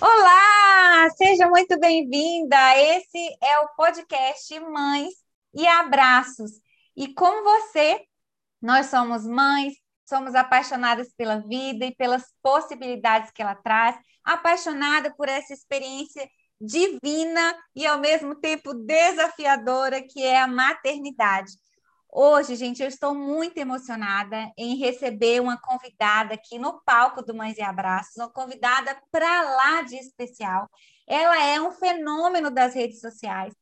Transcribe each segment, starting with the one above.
Olá, seja muito bem-vinda. Esse é o podcast Mães e Abraços. E com você, nós somos mães, somos apaixonadas pela vida e pelas possibilidades que ela traz, apaixonada por essa experiência divina e ao mesmo tempo desafiadora que é a maternidade. Hoje, gente, eu estou muito emocionada em receber uma convidada aqui no palco do Mães e Abraços, uma convidada para lá de especial. Ela é um fenômeno das redes sociais.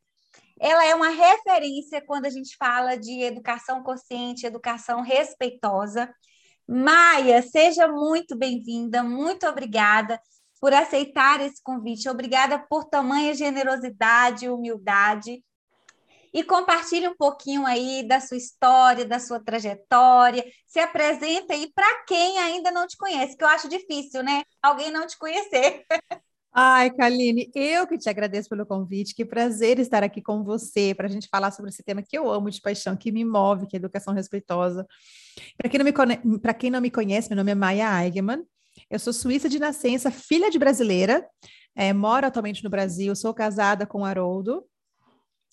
Ela é uma referência quando a gente fala de educação consciente, educação respeitosa. Maia, seja muito bem-vinda, muito obrigada por aceitar esse convite. Obrigada por tamanha generosidade e humildade e compartilhe um pouquinho aí da sua história, da sua trajetória. Se apresenta aí para quem ainda não te conhece, que eu acho difícil, né? Alguém não te conhecer. Ai, Kaline, eu que te agradeço pelo convite, que prazer estar aqui com você para a gente falar sobre esse tema que eu amo de paixão, que me move, que é educação respeitosa. Para quem, não me, quem não me conhece, meu nome é Maia Eigenmann, eu sou suíça de nascença, filha de brasileira, é, moro atualmente no Brasil, sou casada com o Haroldo,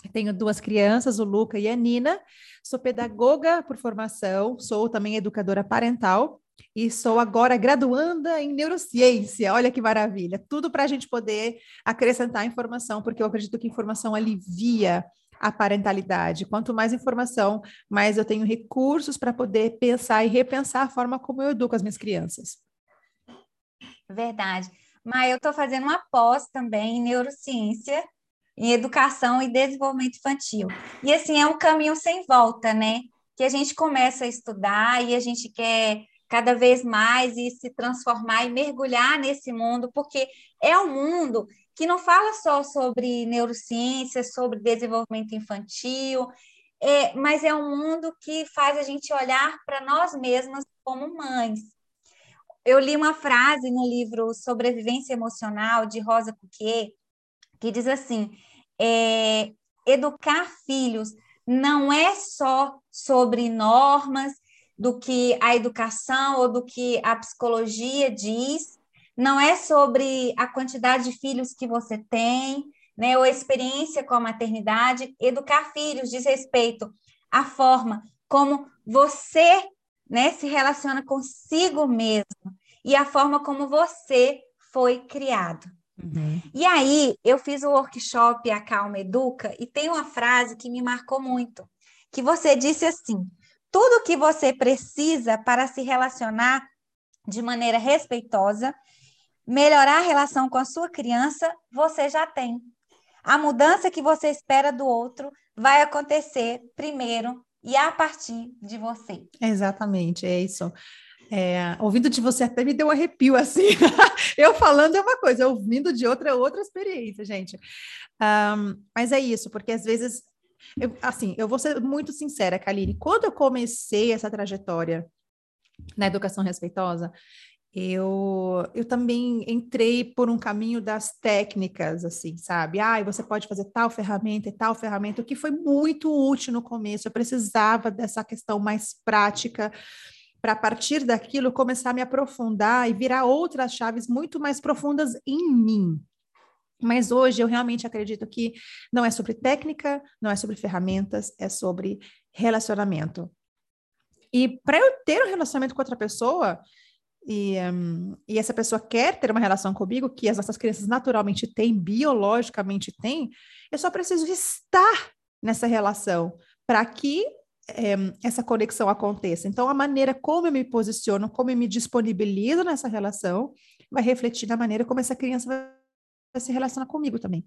tenho duas crianças, o Luca e a Nina. Sou pedagoga por formação, sou também educadora parental e sou agora graduanda em neurociência. Olha que maravilha! Tudo para a gente poder acrescentar informação, porque eu acredito que informação alivia a parentalidade. Quanto mais informação, mais eu tenho recursos para poder pensar e repensar a forma como eu educo as minhas crianças. Verdade. Mas eu estou fazendo uma pós também em neurociência em educação e desenvolvimento infantil. E assim, é um caminho sem volta, né? Que a gente começa a estudar e a gente quer cada vez mais e se transformar e mergulhar nesse mundo, porque é um mundo que não fala só sobre neurociência, sobre desenvolvimento infantil, é, mas é um mundo que faz a gente olhar para nós mesmas como mães. Eu li uma frase no livro Sobrevivência Emocional, de Rosa Cuquier, que diz assim: é, educar filhos não é só sobre normas do que a educação ou do que a psicologia diz, não é sobre a quantidade de filhos que você tem, né, ou experiência com a maternidade. Educar filhos diz respeito à forma como você né, se relaciona consigo mesmo e a forma como você foi criado. Uhum. E aí, eu fiz o workshop A Calma Educa e tem uma frase que me marcou muito, que você disse assim: tudo que você precisa para se relacionar de maneira respeitosa, melhorar a relação com a sua criança, você já tem. A mudança que você espera do outro vai acontecer primeiro e a partir de você. Exatamente, é isso. É, ouvindo de você até me deu um arrepio assim. eu falando é uma coisa, ouvindo de outra é outra experiência, gente. Um, mas é isso, porque às vezes, eu, assim, eu vou ser muito sincera, Kaline, quando eu comecei essa trajetória na educação respeitosa, eu, eu também entrei por um caminho das técnicas, assim, sabe? Ah, você pode fazer tal ferramenta e tal ferramenta, o que foi muito útil no começo. Eu precisava dessa questão mais prática para partir daquilo começar a me aprofundar e virar outras chaves muito mais profundas em mim. Mas hoje eu realmente acredito que não é sobre técnica, não é sobre ferramentas, é sobre relacionamento. E para eu ter um relacionamento com outra pessoa, e, um, e, essa pessoa quer ter uma relação comigo, que as nossas crianças naturalmente têm, biologicamente têm, eu só preciso estar nessa relação para que é, essa conexão aconteça. Então, a maneira como eu me posiciono, como eu me disponibilizo nessa relação, vai refletir na maneira como essa criança vai se relacionar comigo também.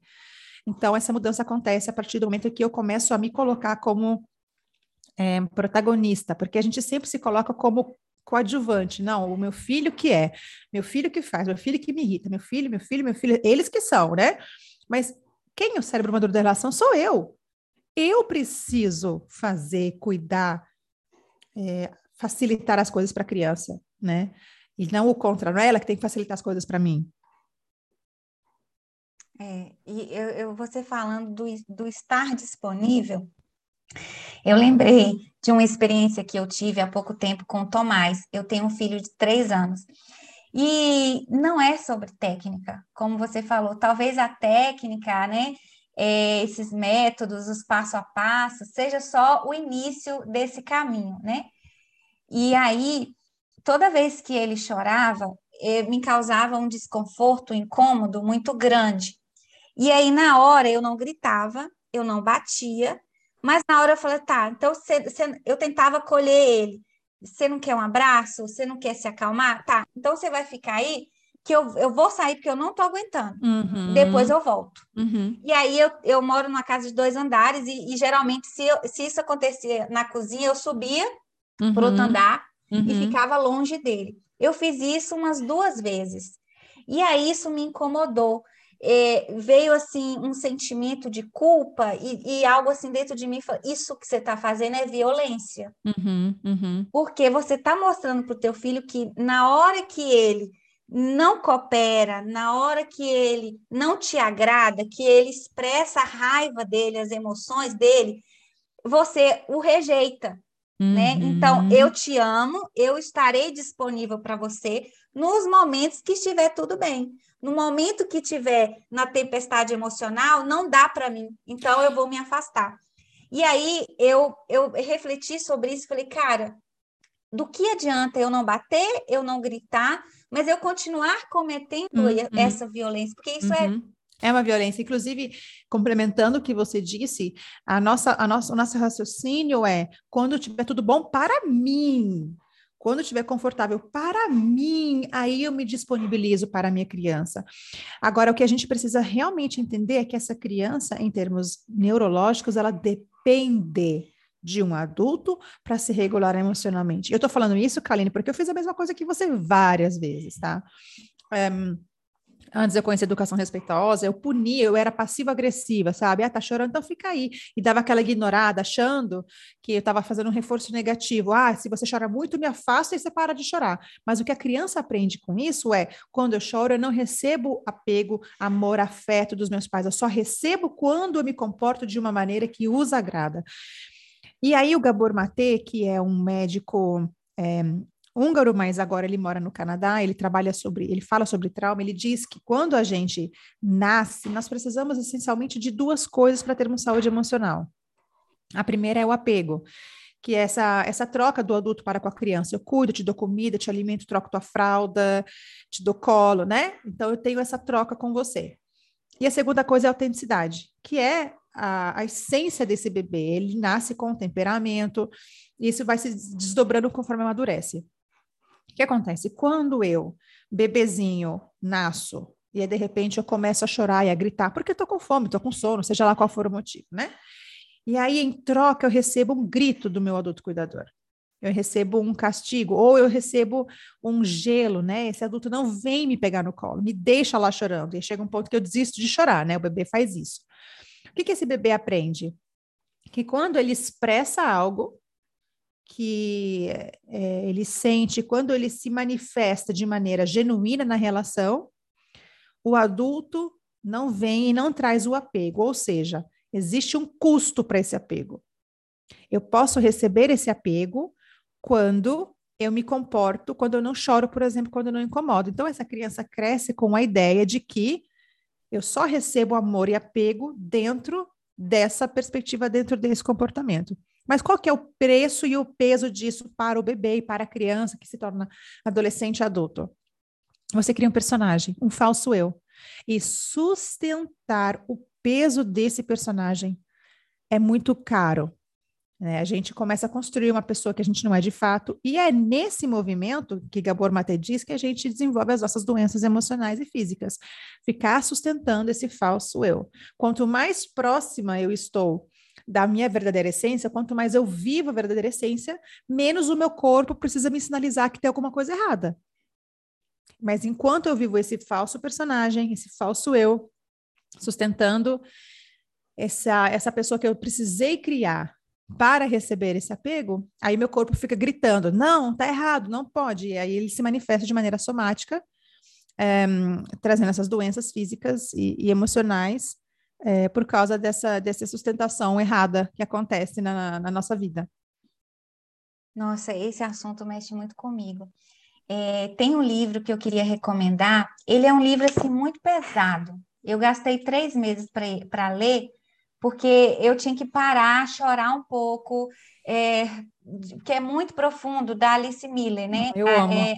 Então, essa mudança acontece a partir do momento que eu começo a me colocar como é, protagonista, porque a gente sempre se coloca como coadjuvante. Não, o meu filho que é, meu filho que faz, meu filho que me irrita, meu filho, meu filho, meu filho, eles que são, né? Mas quem é o cérebro maduro da relação sou eu eu preciso fazer, cuidar, é, facilitar as coisas para a criança, né? E não o contrário, não é ela que tem que facilitar as coisas para mim. É, e eu, eu, você falando do, do estar disponível, Eu lembrei de uma experiência que eu tive há pouco tempo com o Tomás. Eu tenho um filho de três anos. E não é sobre técnica, como você falou, talvez a técnica, né? É, esses métodos, os passo a passo, seja só o início desse caminho, né? E aí, toda vez que ele chorava, eh, me causava um desconforto, um incômodo muito grande. E aí, na hora, eu não gritava, eu não batia, mas na hora eu falei, tá, então cê, cê, eu tentava acolher ele. Você não quer um abraço? Você não quer se acalmar? Tá, então você vai ficar aí, que eu, eu vou sair porque eu não tô aguentando. Uhum. Depois eu volto. Uhum. E aí eu, eu moro numa casa de dois andares, e, e geralmente, se, eu, se isso acontecia na cozinha, eu subia uhum. para outro andar e uhum. ficava longe dele. Eu fiz isso umas duas vezes. E aí isso me incomodou é, veio assim um sentimento de culpa e, e, algo assim dentro de mim, isso que você está fazendo é violência. Uhum, uhum. Porque você está mostrando para o teu filho que na hora que ele não coopera, na hora que ele não te agrada, que ele expressa a raiva dele, as emoções dele, você o rejeita. Uhum. Né? Então, uhum. eu te amo, eu estarei disponível para você nos momentos que estiver tudo bem. No momento que tiver na tempestade emocional, não dá para mim, então eu vou me afastar. E aí eu, eu refleti sobre isso e falei, cara, do que adianta eu não bater, eu não gritar, mas eu continuar cometendo uhum. essa violência, porque isso é uhum. é é uma violência. Inclusive, complementando o que você disse, a nossa, a nossa, o nosso raciocínio é quando tiver tudo bom para mim. Quando estiver confortável para mim, aí eu me disponibilizo para a minha criança. Agora, o que a gente precisa realmente entender é que essa criança, em termos neurológicos, ela depende de um adulto para se regular emocionalmente. Eu estou falando isso, Kaline, porque eu fiz a mesma coisa que você várias vezes, tá? Um, Antes eu conhecia educação respeitosa, eu punia, eu era passiva-agressiva, sabe? Ah, tá chorando, então fica aí. E dava aquela ignorada, achando que eu estava fazendo um reforço negativo. Ah, se você chora muito, me afasta e você para de chorar. Mas o que a criança aprende com isso é: quando eu choro, eu não recebo apego, amor, afeto dos meus pais. Eu só recebo quando eu me comporto de uma maneira que os agrada. E aí o Gabor Mate, que é um médico é, húngaro, mas agora ele mora no Canadá, ele trabalha sobre, ele fala sobre trauma, ele diz que quando a gente nasce, nós precisamos essencialmente de duas coisas para termos saúde emocional. A primeira é o apego, que é essa, essa troca do adulto para com a criança. Eu cuido, te dou comida, te alimento, troco tua fralda, te dou colo, né? Então eu tenho essa troca com você. E a segunda coisa é a autenticidade, que é a, a essência desse bebê. Ele nasce com temperamento, e isso vai se desdobrando conforme amadurece. O que acontece? Quando eu, bebezinho, nasço, e aí de repente eu começo a chorar e a gritar, porque eu tô com fome, tô com sono, seja lá qual for o motivo, né? E aí, em troca, eu recebo um grito do meu adulto cuidador. Eu recebo um castigo, ou eu recebo um gelo, né? Esse adulto não vem me pegar no colo, me deixa lá chorando. E chega um ponto que eu desisto de chorar, né? O bebê faz isso. O que, que esse bebê aprende? Que quando ele expressa algo, que é, ele sente quando ele se manifesta de maneira genuína na relação, o adulto não vem e não traz o apego, ou seja, existe um custo para esse apego. Eu posso receber esse apego quando eu me comporto, quando eu não choro, por exemplo, quando eu não incomodo. Então, essa criança cresce com a ideia de que eu só recebo amor e apego dentro dessa perspectiva, dentro desse comportamento. Mas qual que é o preço e o peso disso para o bebê e para a criança que se torna adolescente e adulto? Você cria um personagem, um falso eu. E sustentar o peso desse personagem é muito caro. Né? A gente começa a construir uma pessoa que a gente não é de fato, e é nesse movimento que Gabor Mate diz que a gente desenvolve as nossas doenças emocionais e físicas. Ficar sustentando esse falso eu. Quanto mais próxima eu estou da minha verdadeira essência, quanto mais eu vivo a verdadeira essência, menos o meu corpo precisa me sinalizar que tem alguma coisa errada. Mas enquanto eu vivo esse falso personagem, esse falso eu, sustentando essa, essa pessoa que eu precisei criar para receber esse apego, aí meu corpo fica gritando: não, tá errado, não pode. E aí ele se manifesta de maneira somática, é, trazendo essas doenças físicas e, e emocionais é, por causa dessa, dessa sustentação errada que acontece na, na nossa vida. Nossa, esse assunto mexe muito comigo. É, tem um livro que eu queria recomendar. Ele é um livro assim muito pesado. Eu gastei três meses para ler, porque eu tinha que parar, chorar um pouco, é, que é muito profundo, da Alice Miller, né? Eu amo. É,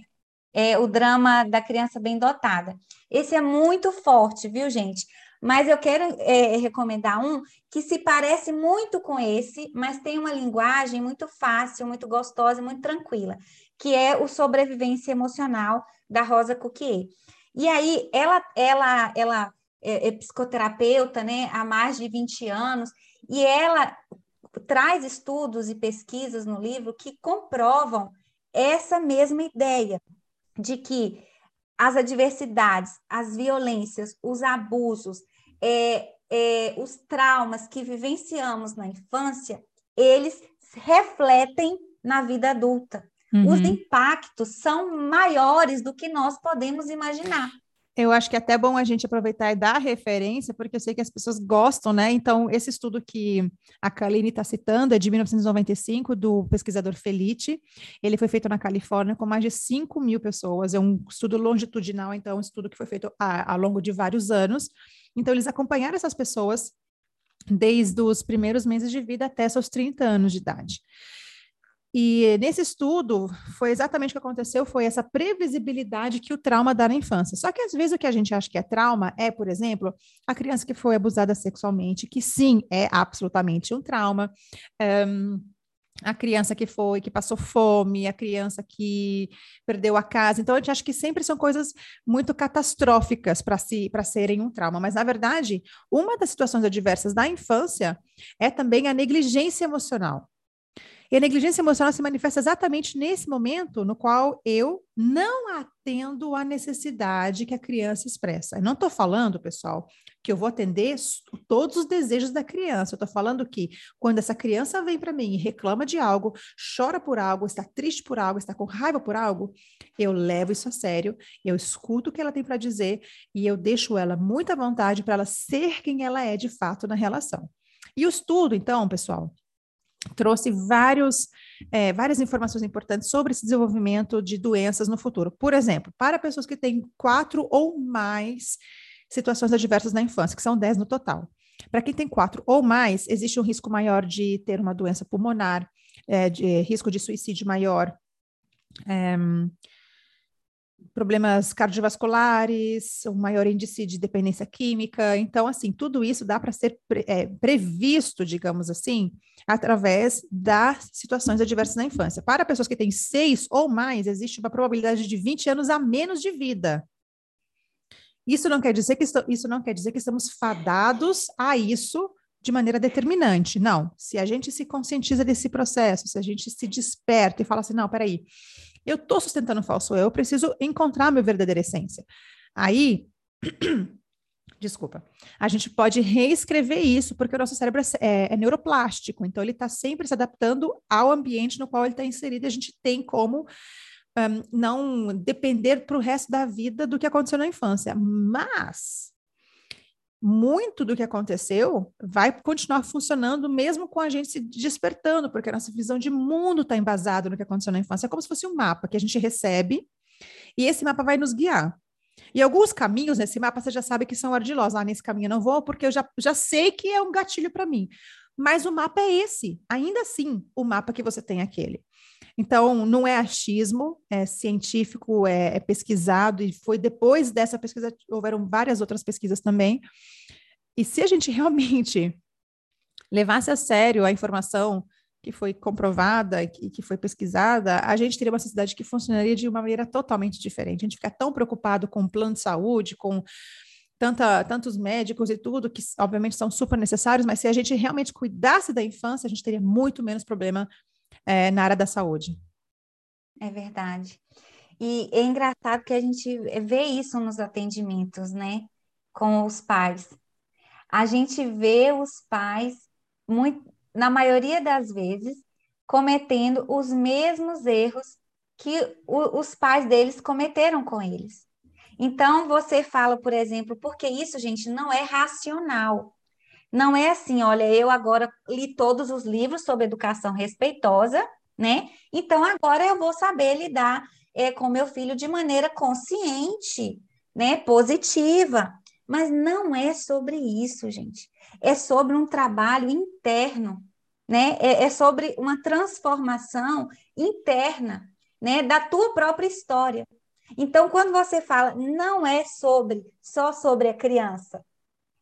é, o drama da criança bem dotada. Esse é muito forte, viu, gente? Mas eu quero é, recomendar um que se parece muito com esse, mas tem uma linguagem muito fácil, muito gostosa, muito tranquila, que é o Sobrevivência Emocional da Rosa Cuquier. E aí, ela, ela, ela é, é psicoterapeuta né, há mais de 20 anos, e ela traz estudos e pesquisas no livro que comprovam essa mesma ideia de que as adversidades, as violências, os abusos, é, é, os traumas que vivenciamos na infância, eles refletem na vida adulta. Uhum. Os impactos são maiores do que nós podemos imaginar. Eu acho que é até bom a gente aproveitar e dar referência, porque eu sei que as pessoas gostam, né? Então, esse estudo que a Kaline está citando é de 1995, do pesquisador Felice. Ele foi feito na Califórnia com mais de 5 mil pessoas. É um estudo longitudinal, então, um estudo que foi feito ao longo de vários anos. Então, eles acompanharam essas pessoas desde os primeiros meses de vida até seus 30 anos de idade. E nesse estudo, foi exatamente o que aconteceu, foi essa previsibilidade que o trauma dá na infância. Só que às vezes o que a gente acha que é trauma é, por exemplo, a criança que foi abusada sexualmente, que sim, é absolutamente um trauma. Um, a criança que foi, que passou fome, a criança que perdeu a casa. Então, a gente acha que sempre são coisas muito catastróficas para si, para serem um trauma. Mas, na verdade, uma das situações adversas da infância é também a negligência emocional. E a negligência emocional se manifesta exatamente nesse momento no qual eu não atendo à necessidade que a criança expressa. Eu não estou falando, pessoal, que eu vou atender todos os desejos da criança. Eu estou falando que quando essa criança vem para mim e reclama de algo, chora por algo, está triste por algo, está com raiva por algo, eu levo isso a sério, eu escuto o que ela tem para dizer e eu deixo ela muito à vontade para ela ser quem ela é de fato na relação. E o estudo, então, pessoal, trouxe vários, é, várias informações importantes sobre esse desenvolvimento de doenças no futuro. Por exemplo, para pessoas que têm quatro ou mais situações adversas na infância, que são dez no total. Para quem tem quatro ou mais, existe um risco maior de ter uma doença pulmonar, é, de risco de suicídio maior, é, problemas cardiovasculares, um maior índice de dependência química. Então, assim, tudo isso dá para ser pre é, previsto, digamos assim, através das situações adversas na infância. Para pessoas que têm seis ou mais, existe uma probabilidade de 20 anos a menos de vida. Isso não quer dizer que isso não quer dizer que estamos fadados a isso de maneira determinante. Não. Se a gente se conscientiza desse processo, se a gente se desperta e fala assim, não, peraí, eu estou sustentando um falso eu, eu preciso encontrar a minha verdadeira essência. Aí, desculpa, a gente pode reescrever isso, porque o nosso cérebro é, é, é neuroplástico, então ele está sempre se adaptando ao ambiente no qual ele está inserido, a gente tem como um, não depender para o resto da vida do que aconteceu na infância. Mas muito do que aconteceu vai continuar funcionando mesmo com a gente se despertando, porque a nossa visão de mundo está embasada no que aconteceu na infância. É como se fosse um mapa que a gente recebe e esse mapa vai nos guiar. E alguns caminhos nesse mapa você já sabe que são ardilosos. Ah, nesse caminho eu não vou porque eu já, já sei que é um gatilho para mim. Mas o mapa é esse. Ainda assim, o mapa que você tem é aquele. Então, não é achismo, é científico, é, é pesquisado, e foi depois dessa pesquisa, houveram várias outras pesquisas também. E se a gente realmente levasse a sério a informação que foi comprovada e que foi pesquisada, a gente teria uma sociedade que funcionaria de uma maneira totalmente diferente. A gente fica tão preocupado com o plano de saúde, com tanta, tantos médicos e tudo, que obviamente são super necessários, mas se a gente realmente cuidasse da infância, a gente teria muito menos problema é, na área da saúde. É verdade. E é engraçado que a gente vê isso nos atendimentos, né, com os pais. A gente vê os pais, muito, na maioria das vezes, cometendo os mesmos erros que o, os pais deles cometeram com eles. Então, você fala, por exemplo, porque isso, gente, não é racional. Não é assim, olha, eu agora li todos os livros sobre educação respeitosa, né? Então agora eu vou saber lidar é, com meu filho de maneira consciente, né? Positiva. Mas não é sobre isso, gente. É sobre um trabalho interno, né? É, é sobre uma transformação interna, né? Da tua própria história. Então, quando você fala, não é sobre só sobre a criança,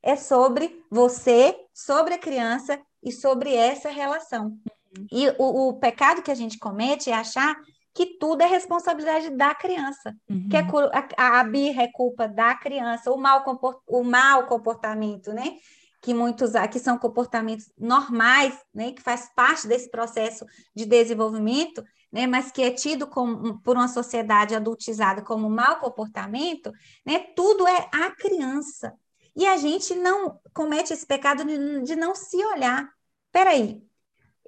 é sobre você, sobre a criança e sobre essa relação. Uhum. E o, o, pecado que a gente comete é achar que tudo é responsabilidade da criança, uhum. que a, a, birra é culpa da criança, o mau, o mau comportamento, né? Que muitos que são comportamentos normais, né? Que faz parte desse processo de desenvolvimento, né? Mas que é tido como, por uma sociedade adultizada como mau comportamento, né? Tudo é a criança. E a gente não comete esse pecado de, de não se olhar. Peraí,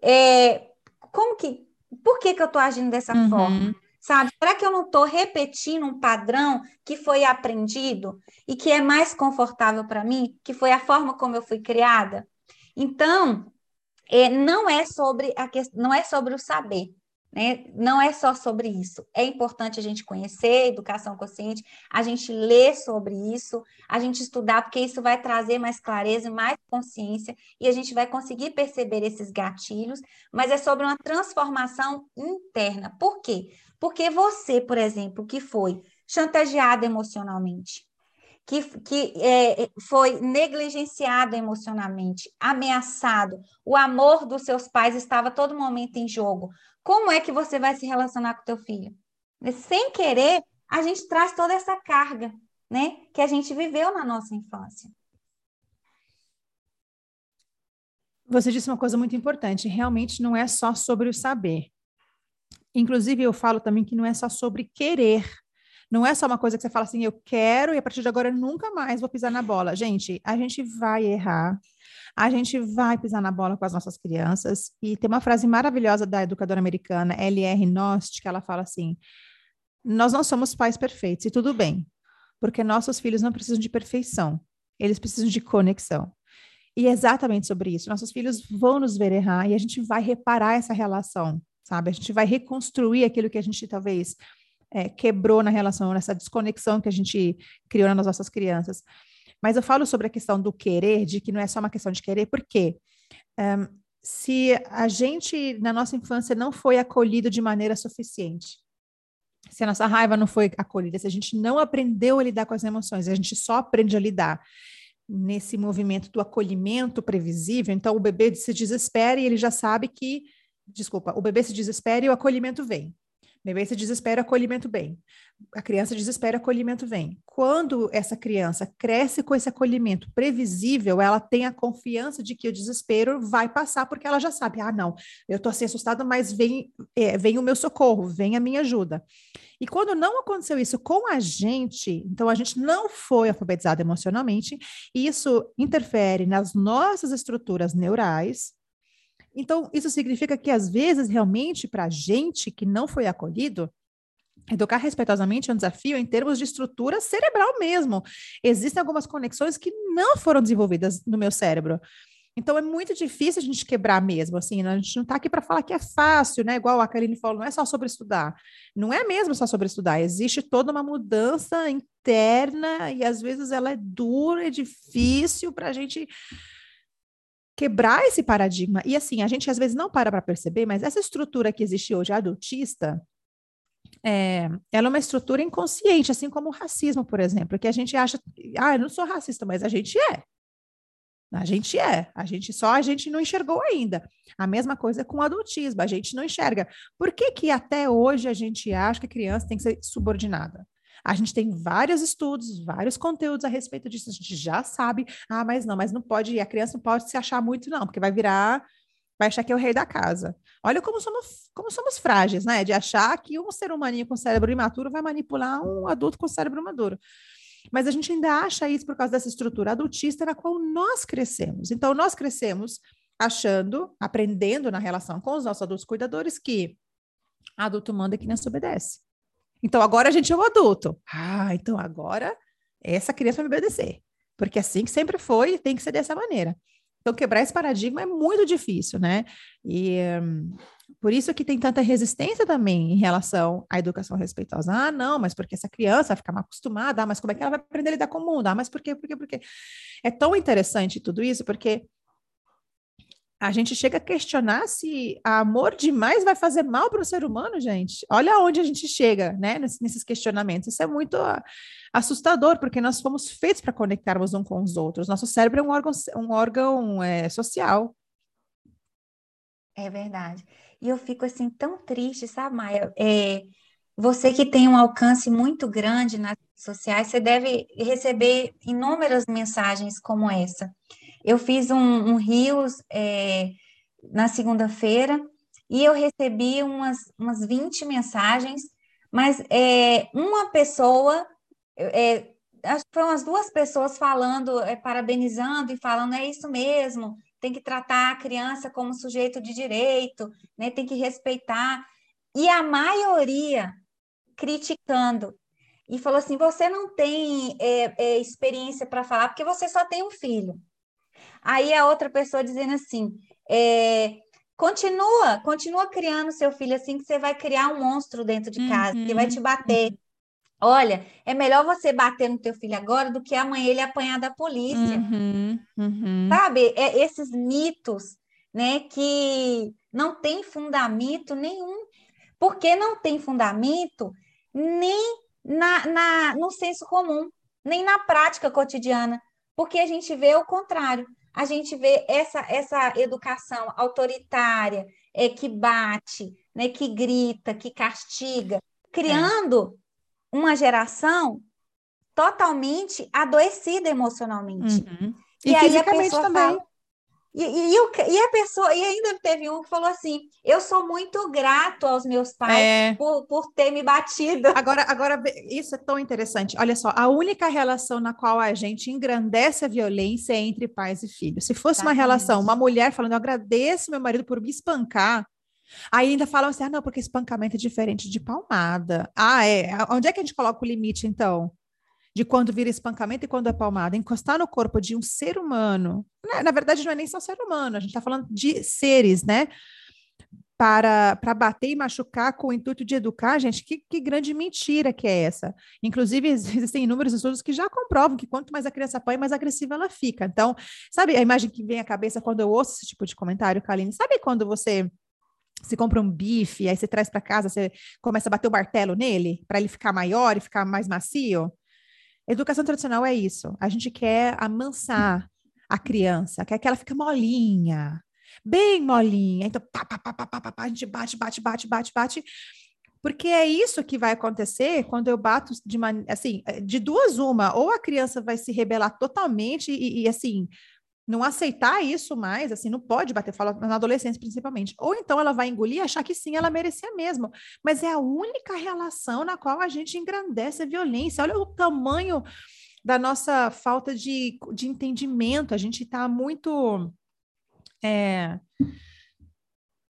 é, como que, por que, que eu estou agindo dessa uhum. forma? Sabe? Será que eu não estou repetindo um padrão que foi aprendido e que é mais confortável para mim, que foi a forma como eu fui criada? Então, é, não é sobre a que, não é sobre o saber, né? Não é só sobre isso. É importante a gente conhecer educação consciente, a gente ler sobre isso, a gente estudar, porque isso vai trazer mais clareza, mais consciência, e a gente vai conseguir perceber esses gatilhos, mas é sobre uma transformação interna. Por quê? Porque você, por exemplo, que foi chantageado emocionalmente, que, que é, foi negligenciado emocionalmente, ameaçado, o amor dos seus pais estava todo momento em jogo. Como é que você vai se relacionar com teu filho? Sem querer, a gente traz toda essa carga, né, que a gente viveu na nossa infância. Você disse uma coisa muito importante, realmente não é só sobre o saber. Inclusive, eu falo também que não é só sobre querer não é só uma coisa que você fala assim, eu quero e a partir de agora nunca mais vou pisar na bola. Gente, a gente vai errar. A gente vai pisar na bola com as nossas crianças. E tem uma frase maravilhosa da educadora americana, L.R. Nost, que ela fala assim: Nós não somos pais perfeitos, e tudo bem, porque nossos filhos não precisam de perfeição, eles precisam de conexão. E é exatamente sobre isso. Nossos filhos vão nos ver errar e a gente vai reparar essa relação, sabe? A gente vai reconstruir aquilo que a gente talvez é, quebrou na relação, nessa desconexão que a gente criou nas nossas crianças. Mas eu falo sobre a questão do querer, de que não é só uma questão de querer, porque um, se a gente, na nossa infância, não foi acolhido de maneira suficiente, se a nossa raiva não foi acolhida, se a gente não aprendeu a lidar com as emoções, a gente só aprende a lidar nesse movimento do acolhimento previsível, então o bebê se desespera e ele já sabe que, desculpa, o bebê se desespera e o acolhimento vem. Bebê se desespera, acolhimento vem. A criança desespera, acolhimento vem. Quando essa criança cresce com esse acolhimento previsível, ela tem a confiança de que o desespero vai passar, porque ela já sabe, ah, não, eu estou assim assustada, mas vem, é, vem o meu socorro, vem a minha ajuda. E quando não aconteceu isso com a gente, então a gente não foi alfabetizado emocionalmente, isso interfere nas nossas estruturas neurais, então, isso significa que, às vezes, realmente, para a gente que não foi acolhido, Educar respeitosamente é um desafio em termos de estrutura cerebral mesmo. Existem algumas conexões que não foram desenvolvidas no meu cérebro. Então é muito difícil a gente quebrar mesmo, assim, né? a gente não está aqui para falar que é fácil, né? Igual a Karine falou, não é só sobre estudar. Não é mesmo só sobre estudar, existe toda uma mudança interna e às vezes ela é dura, é difícil para a gente quebrar esse paradigma. E assim, a gente às vezes não para para perceber, mas essa estrutura que existe hoje, adultista, é, ela é uma estrutura inconsciente, assim como o racismo, por exemplo, que a gente acha, ah, eu não sou racista, mas a gente é. A gente é, a gente só a gente não enxergou ainda. A mesma coisa com o adultismo, a gente não enxerga. Por que que até hoje a gente acha que a criança tem que ser subordinada? A gente tem vários estudos, vários conteúdos a respeito disso. A gente já sabe, ah, mas não, mas não pode, a criança não pode se achar muito, não, porque vai virar, vai achar que é o rei da casa. Olha como somos, como somos frágeis, né? De achar que um ser humaninho com cérebro imaturo vai manipular um adulto com cérebro maduro. Mas a gente ainda acha isso por causa dessa estrutura adultista na qual nós crescemos. Então, nós crescemos achando, aprendendo na relação com os nossos adultos cuidadores que adulto manda não se obedece. Então agora a gente é o adulto. Ah, então agora essa criança vai me obedecer. Porque assim que sempre foi, tem que ser dessa maneira. Então, quebrar esse paradigma é muito difícil, né? E um, por isso que tem tanta resistência também em relação à educação respeitosa. Ah, não, mas porque essa criança vai ficar mal acostumada, ah, mas como é que ela vai aprender a lidar com o mundo? Ah, mas por quê, por quê, por quê? É tão interessante tudo isso, porque a gente chega a questionar se amor demais vai fazer mal para o ser humano, gente. Olha onde a gente chega, né, nesses questionamentos. Isso é muito assustador, porque nós fomos feitos para conectarmos uns com os outros. Nosso cérebro é um órgão, um órgão é, social. É verdade. E eu fico assim tão triste, sabe, Maia? É, você que tem um alcance muito grande nas redes sociais, você deve receber inúmeras mensagens como essa. Eu fiz um, um Rios é, na segunda-feira e eu recebi umas, umas 20 mensagens, mas é, uma pessoa, é, acho que foram as duas pessoas falando, é, parabenizando e falando, é isso mesmo, tem que tratar a criança como sujeito de direito, né, tem que respeitar. E a maioria criticando. E falou assim: você não tem é, é, experiência para falar, porque você só tem um filho. Aí a outra pessoa dizendo assim: é, continua, continua criando seu filho assim, que você vai criar um monstro dentro de casa, uhum. que vai te uhum. bater. Olha, é melhor você bater no teu filho agora do que amanhã ele apanhar da polícia. Uhum, uhum. Sabe? É, esses mitos, né, que não tem fundamento nenhum. Porque não tem fundamento nem na, na, no senso comum, nem na prática cotidiana. Porque a gente vê o contrário a gente vê essa, essa educação autoritária, é, que bate, né, que grita, que castiga, criando é. uma geração totalmente adoecida emocionalmente. Uhum. E, e aí a pessoa também. Fala, e, e, e, a pessoa, e ainda teve um que falou assim: eu sou muito grato aos meus pais é... por, por ter me batido. Agora, agora, isso é tão interessante. Olha só, a única relação na qual a gente engrandece a violência é entre pais e filhos. Se fosse uma relação, uma mulher falando, eu agradeço meu marido por me espancar. Aí ainda falam assim: ah, não, porque espancamento é diferente de palmada. Ah, é. Onde é que a gente coloca o limite, então? De quando vira espancamento e quando é palmada. Encostar no corpo de um ser humano, né? na verdade não é nem só ser humano, a gente está falando de seres, né? Para, para bater e machucar com o intuito de educar, gente, que, que grande mentira que é essa. Inclusive, existem inúmeros estudos que já comprovam que quanto mais a criança apanha, mais agressiva ela fica. Então, sabe a imagem que vem à cabeça quando eu ouço esse tipo de comentário, Kaline? Sabe quando você você compra um bife, aí você traz para casa, você começa a bater o martelo nele para ele ficar maior e ficar mais macio. Educação tradicional é isso. A gente quer amansar a criança, quer que ela fique molinha, bem molinha. Então, pá, pá, pá, pá, pá, pá, a gente bate, bate, bate, bate, bate. Porque é isso que vai acontecer quando eu bato de assim, de duas uma, ou a criança vai se rebelar totalmente e, e assim, não aceitar isso mais, assim, não pode bater, fala na adolescência principalmente. Ou então ela vai engolir e achar que sim, ela merecia mesmo. Mas é a única relação na qual a gente engrandece a violência. Olha o tamanho da nossa falta de, de entendimento. A gente está muito. É,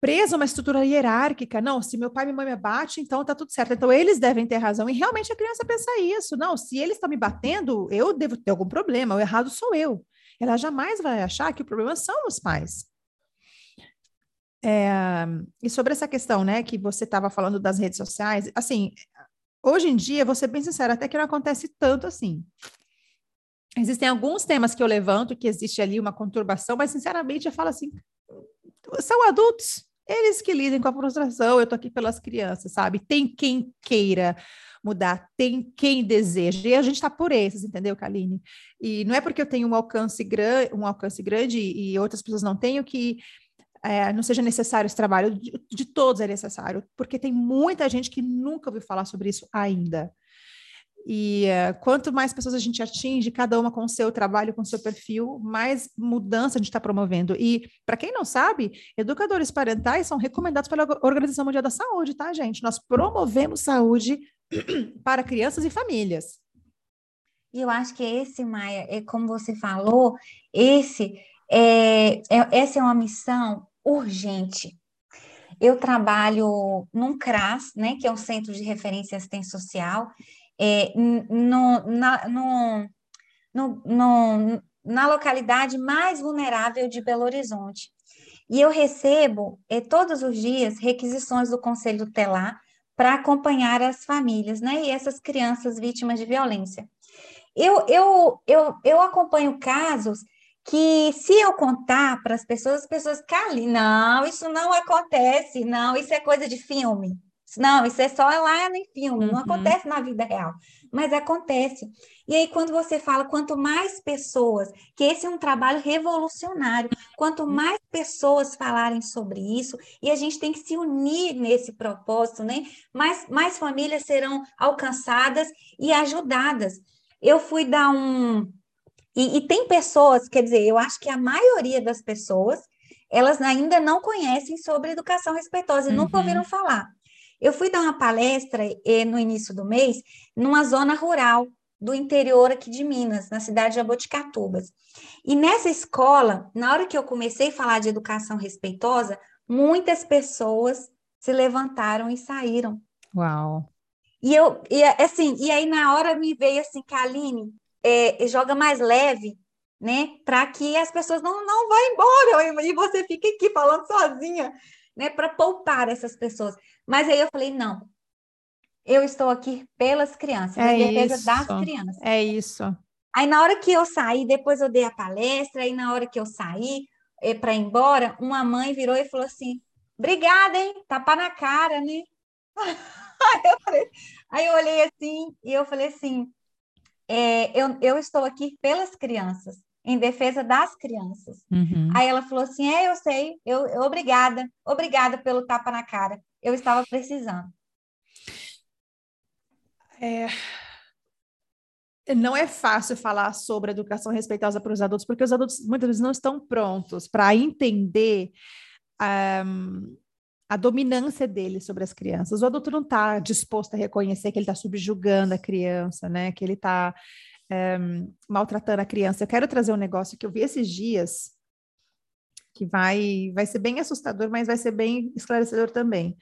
preso a uma estrutura hierárquica. Não, se meu pai e minha mãe me bate, então tá tudo certo. Então eles devem ter razão. E realmente a criança pensa isso. Não, se eles estão me batendo, eu devo ter algum problema. O errado sou eu ela jamais vai achar que o problema são os pais. É, e sobre essa questão, né, que você estava falando das redes sociais, assim, hoje em dia, vou ser bem sincera, até que não acontece tanto assim. Existem alguns temas que eu levanto que existe ali uma conturbação, mas sinceramente eu falo assim, são adultos, eles que lidem com a frustração, eu tô aqui pelas crianças, sabe? Tem quem queira mudar, tem quem deseja. E a gente está por esses, entendeu, Kaline? E não é porque eu tenho um alcance, gran um alcance grande e outras pessoas não tenham que é, não seja necessário esse trabalho. De, de todos é necessário, porque tem muita gente que nunca ouviu falar sobre isso ainda. E uh, quanto mais pessoas a gente atinge, cada uma com o seu trabalho, com o seu perfil, mais mudança a gente está promovendo. E, para quem não sabe, educadores parentais são recomendados pela Organização Mundial da Saúde, tá, gente? Nós promovemos saúde para crianças e famílias. E eu acho que esse, Maia, é como você falou, esse é, é, essa é uma missão urgente. Eu trabalho num CRAS, né, que é um Centro de Referência e Assistência Social, é, no, na, no, no, no, na localidade mais vulnerável de Belo Horizonte. E eu recebo eh, todos os dias requisições do Conselho Tutelar para acompanhar as famílias, né? E essas crianças vítimas de violência. Eu, eu, eu, eu acompanho casos que, se eu contar para as pessoas, as pessoas ali. Não, isso não acontece, não, isso é coisa de filme. Não, isso é só lá no filme, uhum. não acontece na vida real, mas acontece. E aí, quando você fala, quanto mais pessoas, que esse é um trabalho revolucionário, quanto mais pessoas falarem sobre isso, e a gente tem que se unir nesse propósito, né? Mais, mais famílias serão alcançadas e ajudadas. Eu fui dar um. E, e tem pessoas, quer dizer, eu acho que a maioria das pessoas, elas ainda não conhecem sobre educação respeitosa e uhum. nunca ouviram falar. Eu fui dar uma palestra eh, no início do mês numa zona rural do interior aqui de Minas, na cidade de Jaboticatubas. E nessa escola, na hora que eu comecei a falar de educação respeitosa, muitas pessoas se levantaram e saíram. Uau! E eu, e assim, e aí na hora me veio assim, Kaline, é, joga mais leve, né? Para que as pessoas não, não vão embora e você fique aqui falando sozinha, né? Para poupar essas pessoas. Mas aí eu falei, não, eu estou aqui pelas crianças, é em defesa isso, das crianças. É isso. Aí na hora que eu saí, depois eu dei a palestra, aí na hora que eu saí é, para ir embora, uma mãe virou e falou assim: obrigada, hein? Tapa na cara, né? aí, eu falei, aí eu olhei assim e eu falei assim: é, eu, eu estou aqui pelas crianças, em defesa das crianças. Uhum. Aí ela falou assim: é, eu sei, eu, eu obrigada, obrigada pelo tapa na cara. Eu estava precisando. É... Não é fácil falar sobre educação respeitosa para os adultos, porque os adultos muitas vezes não estão prontos para entender um, a dominância dele sobre as crianças. O adulto não está disposto a reconhecer que ele está subjugando a criança, né? Que ele está um, maltratando a criança. Eu quero trazer um negócio que eu vi esses dias, que vai, vai ser bem assustador, mas vai ser bem esclarecedor também.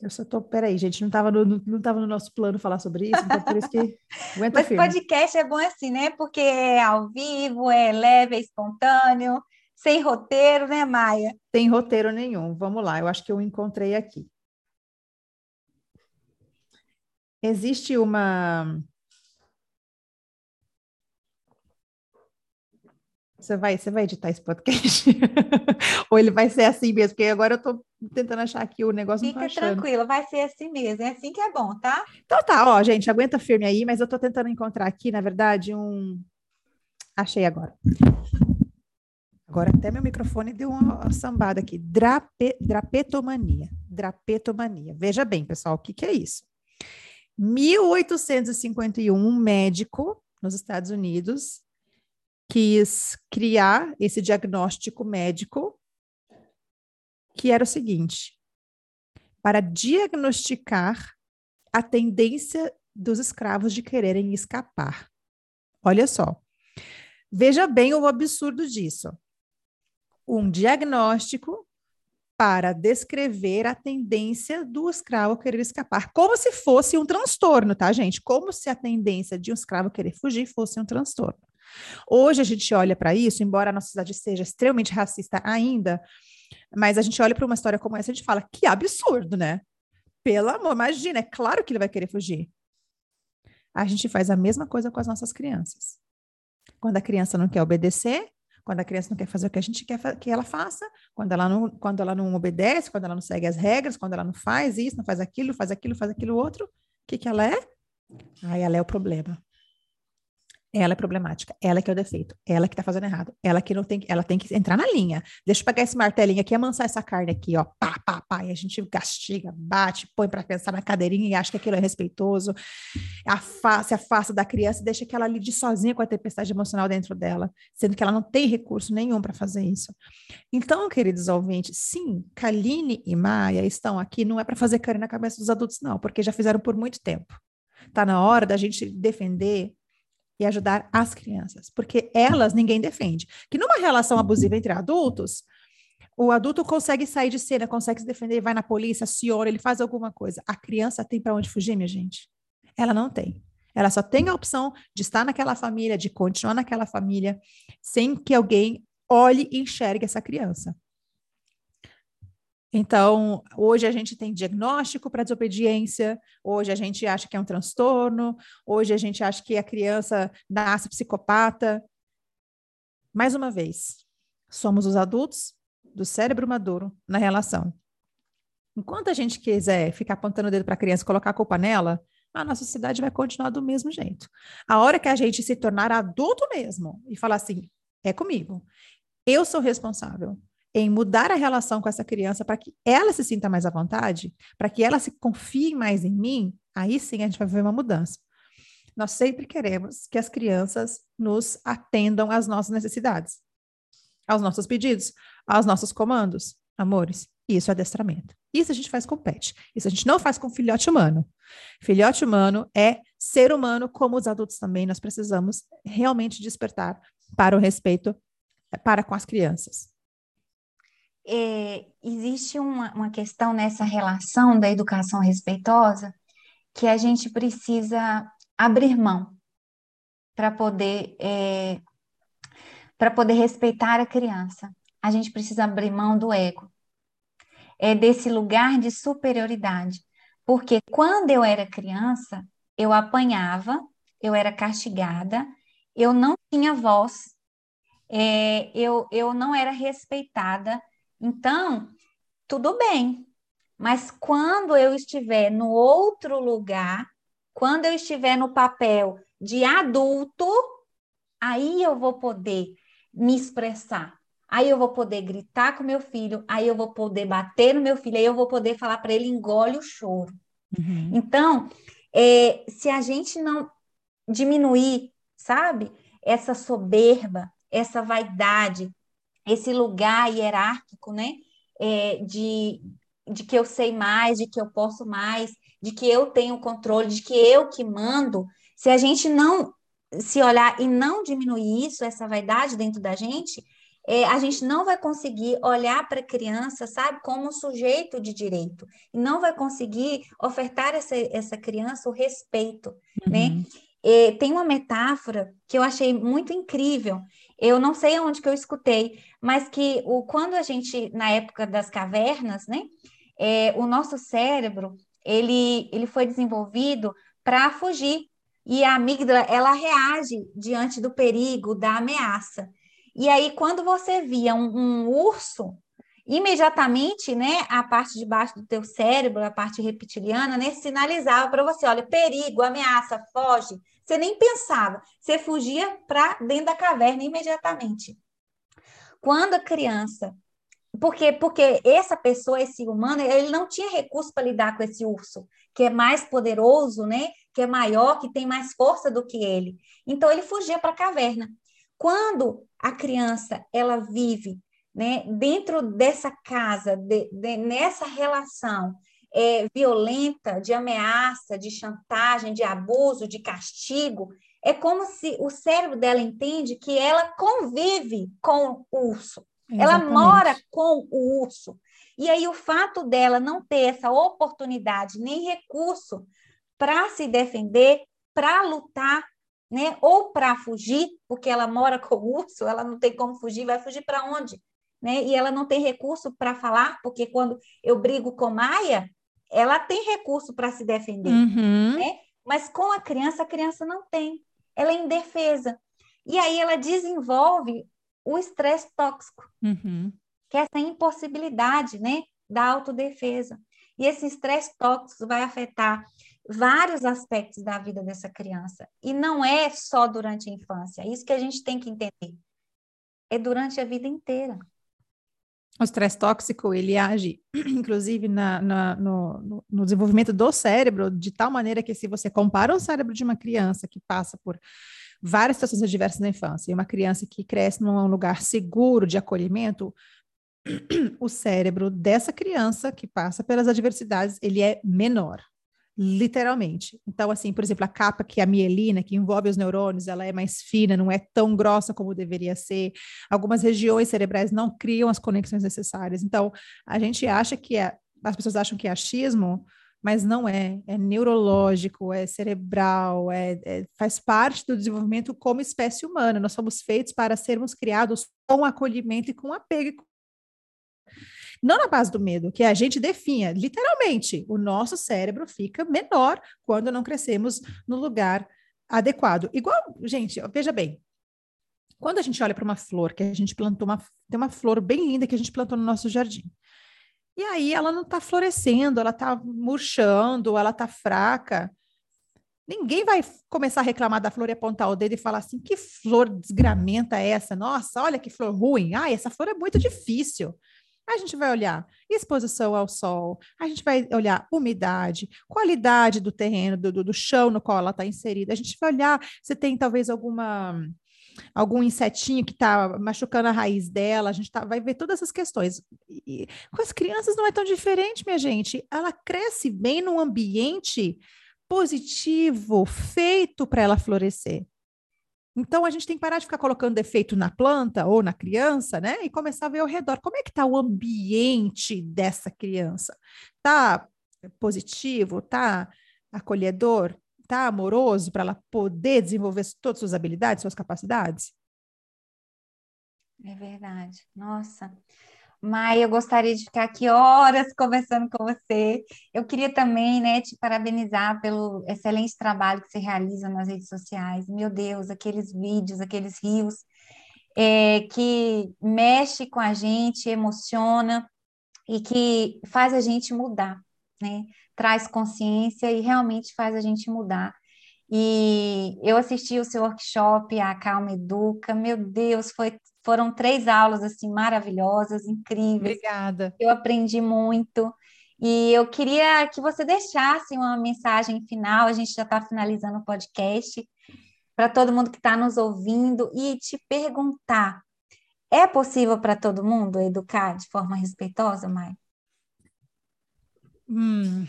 Eu só tô, peraí, gente, não estava no, não tava no nosso plano falar sobre isso, então por isso que aguenta Mas firme. podcast é bom assim, né? Porque é ao vivo, é leve, é espontâneo, sem roteiro, né, Maia? Sem roteiro nenhum. Vamos lá, eu acho que eu encontrei aqui. Existe uma Você vai, você vai editar esse podcast? Ou ele vai ser assim mesmo? Porque agora eu tô tentando achar aqui o negócio. Fica tranquilo, vai ser assim mesmo. É assim que é bom, tá? Então tá, ó, gente, aguenta firme aí, mas eu tô tentando encontrar aqui, na verdade, um. Achei agora. Agora até meu microfone deu uma sambada aqui. Drape, drapetomania. Drapetomania. Veja bem, pessoal, o que, que é isso? 1851, um médico nos Estados Unidos quis criar esse diagnóstico médico, que era o seguinte: para diagnosticar a tendência dos escravos de quererem escapar. Olha só. Veja bem o absurdo disso. Um diagnóstico para descrever a tendência do escravo querer escapar, como se fosse um transtorno, tá, gente? Como se a tendência de um escravo querer fugir fosse um transtorno. Hoje a gente olha para isso, embora a nossa sociedade seja extremamente racista ainda, mas a gente olha para uma história como essa e a gente fala: que absurdo, né? Pelo amor, imagina, é claro que ele vai querer fugir. A gente faz a mesma coisa com as nossas crianças. Quando a criança não quer obedecer, quando a criança não quer fazer o que a gente quer que ela faça, quando ela não, quando ela não obedece, quando ela não segue as regras, quando ela não faz isso, não faz aquilo, faz aquilo, faz aquilo outro, o que, que ela é? Aí ela é o problema. Ela é problemática, ela que é o defeito, ela que tá fazendo errado, ela que não tem, ela tem que entrar na linha. Deixa eu pegar esse martelinho aqui, amansar essa carne aqui, ó, pá, pá, pá, e a gente castiga, bate, põe para pensar na cadeirinha e acha que aquilo é respeitoso, afasta, se afasta da criança e deixa que ela lide sozinha com a tempestade emocional dentro dela, sendo que ela não tem recurso nenhum para fazer isso. Então, queridos ouvintes, sim, Kaline e Maia estão aqui, não é para fazer carinho na cabeça dos adultos, não, porque já fizeram por muito tempo. Tá na hora da gente defender e ajudar as crianças, porque elas ninguém defende. Que numa relação abusiva entre adultos, o adulto consegue sair de cena, consegue se defender, vai na polícia, aciona, ele faz alguma coisa. A criança tem para onde fugir, minha gente? Ela não tem. Ela só tem a opção de estar naquela família, de continuar naquela família, sem que alguém olhe e enxergue essa criança. Então, hoje a gente tem diagnóstico para desobediência, hoje a gente acha que é um transtorno, hoje a gente acha que a criança nasce psicopata. Mais uma vez, somos os adultos do cérebro maduro na relação. Enquanto a gente quiser ficar apontando o dedo para a criança e colocar a culpa nela, a nossa sociedade vai continuar do mesmo jeito. A hora que a gente se tornar adulto mesmo e falar assim, é comigo, eu sou responsável, em mudar a relação com essa criança para que ela se sinta mais à vontade, para que ela se confie mais em mim, aí sim a gente vai ver uma mudança. Nós sempre queremos que as crianças nos atendam às nossas necessidades, aos nossos pedidos, aos nossos comandos. Amores, isso é adestramento. Isso a gente faz com pet. Isso a gente não faz com filhote humano. Filhote humano é ser humano, como os adultos também. Nós precisamos realmente despertar para o respeito para com as crianças é, existe uma, uma questão nessa relação da educação respeitosa que a gente precisa abrir mão para poder é, para poder respeitar a criança. A gente precisa abrir mão do ego, é desse lugar de superioridade, porque quando eu era criança eu apanhava, eu era castigada, eu não tinha voz, é, eu, eu não era respeitada então, tudo bem. Mas quando eu estiver no outro lugar, quando eu estiver no papel de adulto, aí eu vou poder me expressar. Aí eu vou poder gritar com meu filho, aí eu vou poder bater no meu filho, aí eu vou poder falar para ele engole o choro. Uhum. Então, é, se a gente não diminuir, sabe, essa soberba, essa vaidade, esse lugar hierárquico, né? É, de, de que eu sei mais, de que eu posso mais, de que eu tenho controle, de que eu que mando. Se a gente não se olhar e não diminuir isso, essa vaidade dentro da gente, é, a gente não vai conseguir olhar para a criança, sabe, como um sujeito de direito, e não vai conseguir ofertar essa, essa criança o respeito, né? uhum. né? É, tem uma metáfora que eu achei muito incrível, eu não sei onde que eu escutei, mas que o, quando a gente, na época das cavernas, né, é, o nosso cérebro, ele, ele foi desenvolvido para fugir, e a amígdala, ela reage diante do perigo, da ameaça. E aí, quando você via um, um urso, imediatamente, né, a parte de baixo do teu cérebro, a parte reptiliana, né, sinalizava para você, olha, perigo, ameaça, foge. Você nem pensava, você fugia para dentro da caverna imediatamente. Quando a criança, porque porque essa pessoa, esse humano, ele não tinha recurso para lidar com esse urso, que é mais poderoso, né, que é maior, que tem mais força do que ele. Então ele fugia para a caverna. Quando a criança ela vive né, dentro dessa casa, de, de, nessa relação é, violenta, de ameaça, de chantagem, de abuso, de castigo, é como se o cérebro dela entende que ela convive com o urso, Exatamente. ela mora com o urso. E aí o fato dela não ter essa oportunidade nem recurso para se defender, para lutar, né? Ou para fugir, porque ela mora com o urso, ela não tem como fugir, vai fugir para onde? Né? E ela não tem recurso para falar, porque quando eu brigo com Maia, ela tem recurso para se defender, uhum. né? Mas com a criança, a criança não tem. Ela é indefesa. E aí ela desenvolve o estresse tóxico, uhum. que é essa impossibilidade, né, da autodefesa. E esse estresse tóxico vai afetar vários aspectos da vida dessa criança. E não é só durante a infância. É isso que a gente tem que entender. É durante a vida inteira. O estresse tóxico, ele age, inclusive, na, na no, no, desenvolvimento do cérebro, de tal maneira que se você compara o cérebro de uma criança que passa por várias situações adversas na infância e uma criança que cresce num lugar seguro de acolhimento, o cérebro dessa criança que passa pelas adversidades, ele é menor literalmente. Então, assim, por exemplo, a capa que é a mielina, que envolve os neurônios, ela é mais fina, não é tão grossa como deveria ser. Algumas regiões cerebrais não criam as conexões necessárias. Então, a gente acha que é, as pessoas acham que é achismo, mas não é. É neurológico, é cerebral, é, é, faz parte do desenvolvimento como espécie humana. Nós somos feitos para sermos criados com acolhimento e com apego. Não na base do medo, que a gente definha, literalmente, o nosso cérebro fica menor quando não crescemos no lugar adequado. Igual, gente, veja bem, quando a gente olha para uma flor que a gente plantou, uma, tem uma flor bem linda que a gente plantou no nosso jardim. E aí ela não está florescendo, ela está murchando, ela está fraca. Ninguém vai começar a reclamar da flor e apontar o dedo e falar assim: que flor desgramenta é essa? Nossa, olha que flor ruim. Ah, essa flor é muito difícil. A gente vai olhar exposição ao sol, a gente vai olhar umidade, qualidade do terreno, do, do chão no qual ela está inserida. A gente vai olhar se tem talvez alguma algum insetinho que está machucando a raiz dela, a gente tá, vai ver todas essas questões. E com as crianças não é tão diferente, minha gente. Ela cresce bem num ambiente positivo, feito para ela florescer. Então a gente tem que parar de ficar colocando defeito na planta ou na criança, né? E começar a ver ao redor. Como é que está o ambiente dessa criança? Tá positivo? Tá acolhedor? tá amoroso para ela poder desenvolver todas as suas habilidades, suas capacidades? É verdade. Nossa. Maia, eu gostaria de ficar aqui horas conversando com você. Eu queria também, né, te parabenizar pelo excelente trabalho que você realiza nas redes sociais. Meu Deus, aqueles vídeos, aqueles rios é, que mexe com a gente, emociona e que faz a gente mudar, né? traz consciência e realmente faz a gente mudar. E eu assisti o seu workshop, a Calma Educa, meu Deus, foi, foram três aulas assim maravilhosas, incríveis. Obrigada. Eu aprendi muito. E eu queria que você deixasse uma mensagem final, a gente já está finalizando o podcast, para todo mundo que está nos ouvindo e te perguntar: é possível para todo mundo educar de forma respeitosa, Maia? Hum,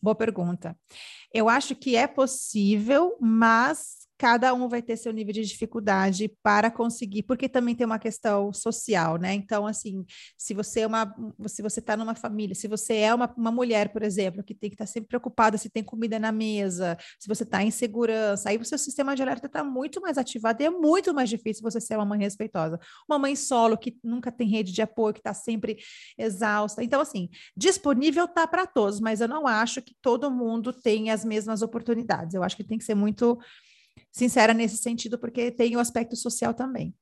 boa pergunta. Eu acho que é possível, mas cada um vai ter seu nível de dificuldade para conseguir, porque também tem uma questão social, né? Então, assim, se você é uma, se você está numa família, se você é uma, uma mulher, por exemplo, que tem que estar tá sempre preocupada se tem comida na mesa, se você está em segurança, aí o seu sistema de alerta está muito mais ativado e é muito mais difícil você ser uma mãe respeitosa. Uma mãe solo que nunca tem rede de apoio, que está sempre exausta. Então, assim, disponível tá para todos, mas eu não acho que todo mundo tem as mesmas oportunidades. Eu acho que tem que ser muito sincera nesse sentido, porque tem o aspecto social também.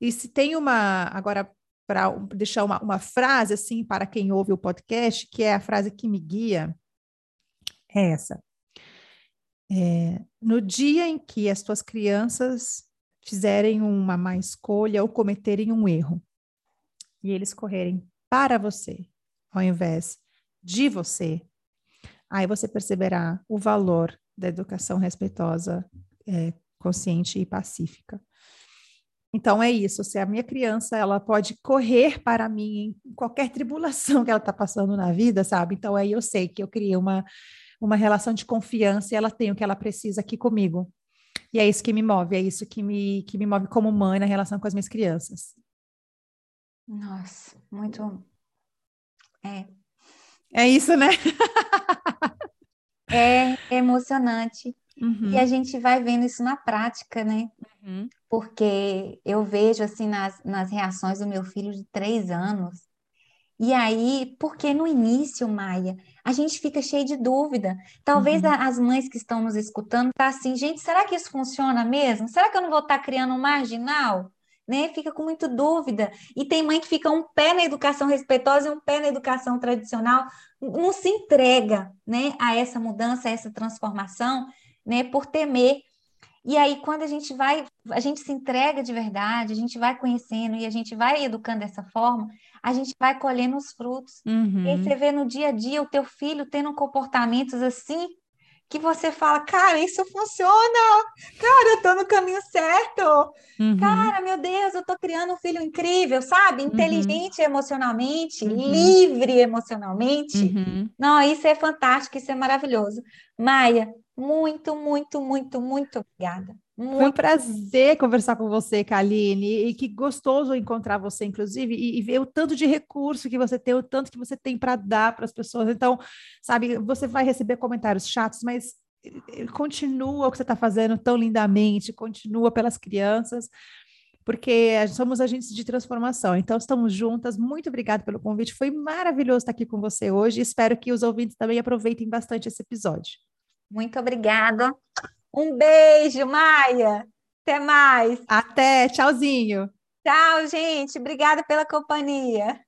E se tem uma, agora, para deixar uma, uma frase assim para quem ouve o podcast, que é a frase que me guia, é essa. É, no dia em que as tuas crianças fizerem uma má escolha ou cometerem um erro, e eles correrem para você, ao invés de você, aí você perceberá o valor da educação respeitosa é, consciente e pacífica. Então é isso. Se a minha criança ela pode correr para mim em qualquer tribulação que ela está passando na vida, sabe? Então aí eu sei que eu criei uma uma relação de confiança e ela tem o que ela precisa aqui comigo. E é isso que me move, é isso que me que me move como mãe na relação com as minhas crianças. Nossa, muito é. É isso, né? é emocionante. Uhum. E a gente vai vendo isso na prática, né? Uhum. Porque eu vejo assim nas, nas reações do meu filho de três anos. E aí, porque no início, Maia, a gente fica cheio de dúvida. Talvez uhum. as mães que estão nos escutando tá assim, gente, será que isso funciona mesmo? Será que eu não vou estar tá criando um marginal? Né? Fica com muita dúvida. E tem mãe que fica um pé na educação respeitosa e um pé na educação tradicional, não se entrega, né, a essa mudança, a essa transformação né, por temer. E aí, quando a gente vai, a gente se entrega de verdade, a gente vai conhecendo e a gente vai educando dessa forma, a gente vai colhendo os frutos. Uhum. E você vê no dia a dia o teu filho tendo comportamentos assim que você fala, cara, isso funciona, cara, eu tô no caminho certo, uhum. cara, meu Deus, eu tô criando um filho incrível, sabe? Uhum. Inteligente uhum. emocionalmente, uhum. livre emocionalmente. Uhum. Não, isso é fantástico, isso é maravilhoso. Maia, muito, muito, muito, muito obrigada. Muito. Foi um prazer conversar com você, Kaline, e que gostoso encontrar você, inclusive, e, e, ver o tanto de recurso que você tem, o tanto que você tem para dar para as pessoas. Então, sabe, você vai receber comentários chatos, mas continua o que você está fazendo tão lindamente, continua pelas crianças, porque somos agentes de transformação. Então, estamos juntas. Muito obrigada pelo convite. Foi maravilhoso estar aqui com você hoje. Espero que os ouvintes também aproveitem bastante esse episódio. Muito obrigada. Um beijo, Maia. Até mais. Até, tchauzinho. Tchau, gente. Obrigada pela companhia.